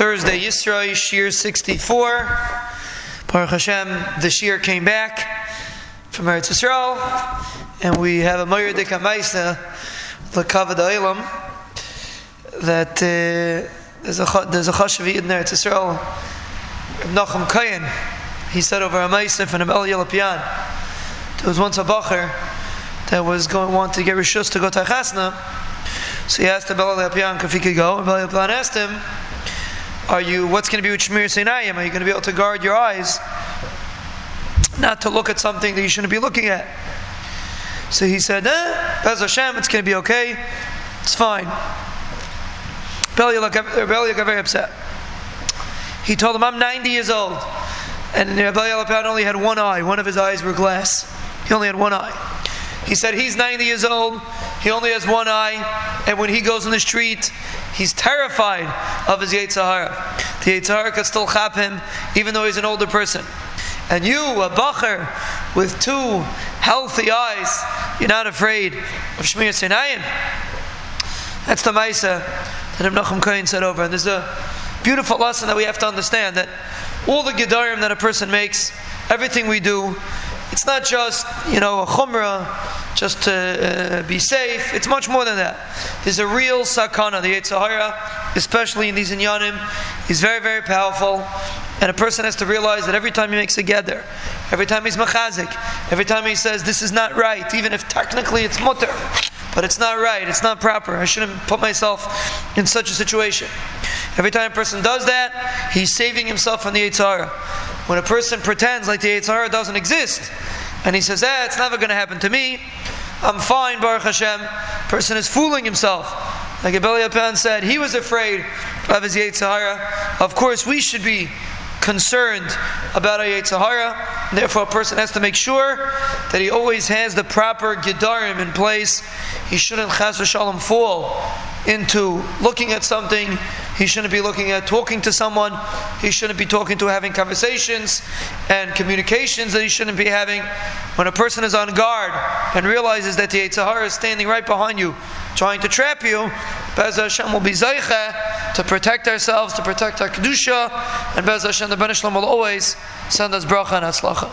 Thursday, Yisrael, Shiur 64. Baruch Hashem, the Shir came back from Eretz Yisrael, and we have a Moyer de Kamaisa, Lekavad Eilam, that uh, there's a there's a in Eretz Yisrael, Nachum Kayin. He said over a Maisa from the El Yelapian. There was once a Bacher that was going want to get Rishus to go to Chasna. So he asked the Bel Yelapian if he could go, and Bel Yelapian asked him, are you, what's going to be with Shmiras Einayim? Are you going to be able to guard your eyes not to look at something that you shouldn't be looking at? So he said, eh, Bez Hashem, it's going to be okay. It's fine. Belia got very upset. He told him, I'm 90 years old. And Belia only had one eye. One of his eyes were glass. He only had one eye. He said he's 90 years old. He only has one eye. And when he goes in the street, He's terrified of his Yetzer Hara. The Yetzer Hara can still chap him, even though he's an older person. And you, a bacher with two healthy eyes, you're not afraid of Shmiras Einayim. That's the Maisa that Ibn Nachum Kohen said over. And there's a beautiful lesson that we have to understand that all the Gedarim that a person makes, everything we do, it's not just, you know, a chumrah, just to uh, be safe. It's much more than that. There's a real sakana. The Yetzer Hara, especially in these inyanim, is very, very powerful. And a person has to realize that every time he makes a geder, every time he's machazik, every time he says, this is not right, even if technically it's mutter, but it's not right, it's not proper, I shouldn't put myself in such a situation. Every time a person does that, he's saving himself from the Yetzer Hara. When a person pretends like the Yetzer Hara doesn't exist, and he says, eh, it's never going to happen to me, I'm fine, Baruch Hashem, person is fooling himself. Like Abel Yapan said, he was afraid of his Yetzer Hara. Of course, we should be concerned about our Yetzer Hara. Therefore, a person has to make sure that he always has the proper Gedarim in place. He shouldn't chas v'shalom fall into looking at something he shouldn't be looking at talking to someone. He shouldn't be talking to having conversations and communications that he shouldn't be having. When a person is on guard and realizes that the Yetzer Hara is standing right behind you, trying to trap you, Bez Hashem will be Zaycha to protect ourselves, to protect our Kedusha, and Bez Hashem, the Ben will always send us bracha and atzlacha.